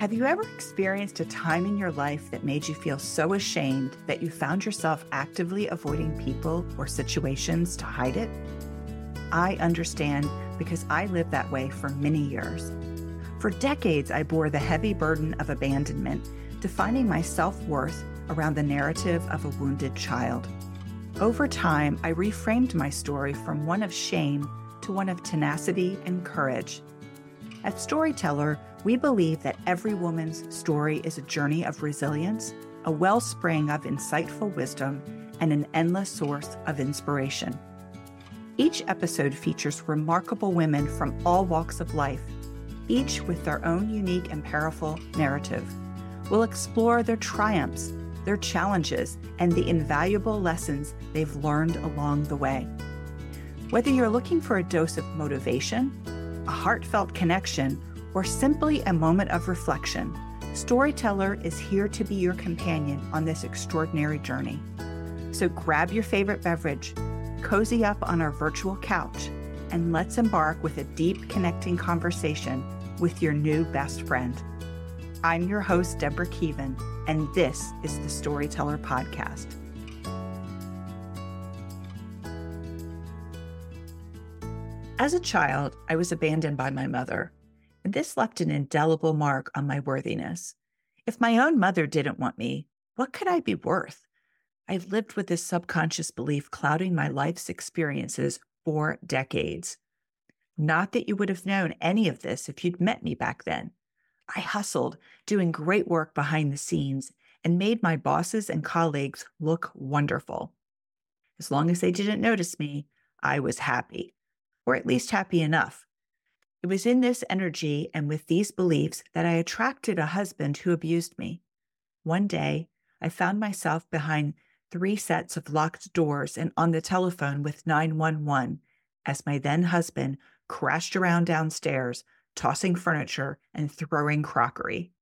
Have you ever experienced a time in your life that made you feel so ashamed that you found yourself actively avoiding people or situations to hide it? I understand because I lived that way for many years. For decades, I bore the heavy burden of abandonment, defining my self worth around the narrative of a wounded child. Over time, I reframed my story from one of shame to one of tenacity and courage. At StorytellHER, we believe that every woman's story is a journey of resilience, a wellspring of insightful wisdom, and an endless source of inspiration. Each episode features remarkable women from all walks of life, each with their own unique and powerful narrative. We'll explore their triumphs, their challenges, and the invaluable lessons they've learned along the way. Whether you're looking for a dose of motivation, a heartfelt connection, or simply a moment of reflection, StorytellHER is here to be your companion on this extraordinary journey. So grab your favorite beverage, cozy up on our virtual couch, and let's embark with a deep connecting conversation with your new best friend. I'm your host, Deborah Kevin, and this is the StorytellHER Podcast. As a child, I was abandoned by my mother, and this left an indelible mark on my worthiness. If my own mother didn't want me, what could I be worth? I lived with this subconscious belief clouding my life's experiences for decades. Not that you would have known any of this if you'd met me back then. I hustled, doing great work behind the scenes, and made my bosses and colleagues look wonderful. As long as they didn't notice me, I was happy or at least happy enough. It was in this energy and with these beliefs that I attracted a husband who abused me. One day, I found myself behind three sets of locked doors and on the telephone with 911 as my then husband crashed around downstairs, tossing furniture and throwing crockery.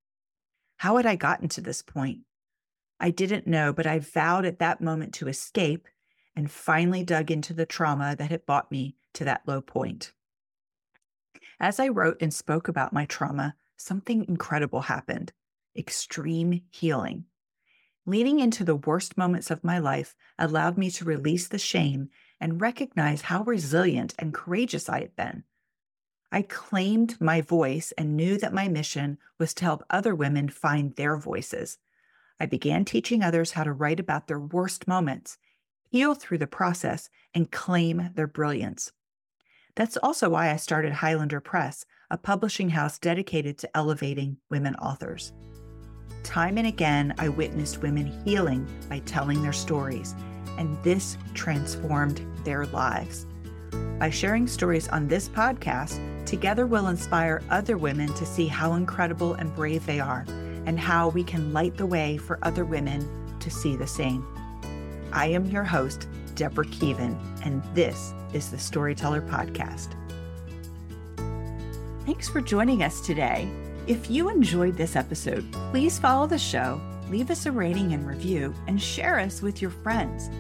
How had I gotten to this point? I didn't know, but I vowed at that moment to escape and finally dug into the trauma that had brought me to that low point. As I wrote and spoke about my trauma, something incredible happened extreme healing. Leaning into the worst moments of my life allowed me to release the shame and recognize how resilient and courageous I had been. I claimed my voice and knew that my mission was to help other women find their voices. I began teaching others how to write about their worst moments, heal through the process, and claim their brilliance. That's also why I started Highlander Press, a publishing house dedicated to elevating women authors. Time and again, I witnessed women healing by telling their stories, and this transformed their lives. By sharing stories on this podcast, together we'll inspire other women to see how incredible and brave they are, and how we can light the way for other women to see the same. I am your host, Deborah Kevin, and this is the StorytellHER Podcast. Thanks for joining us today. If you enjoyed this episode, please follow the show, leave us a rating and review, and share us with your friends.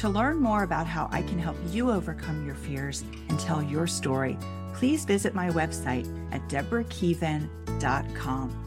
To learn more about how I can help you overcome your fears and tell your story, please visit my website at deborahkevin.com.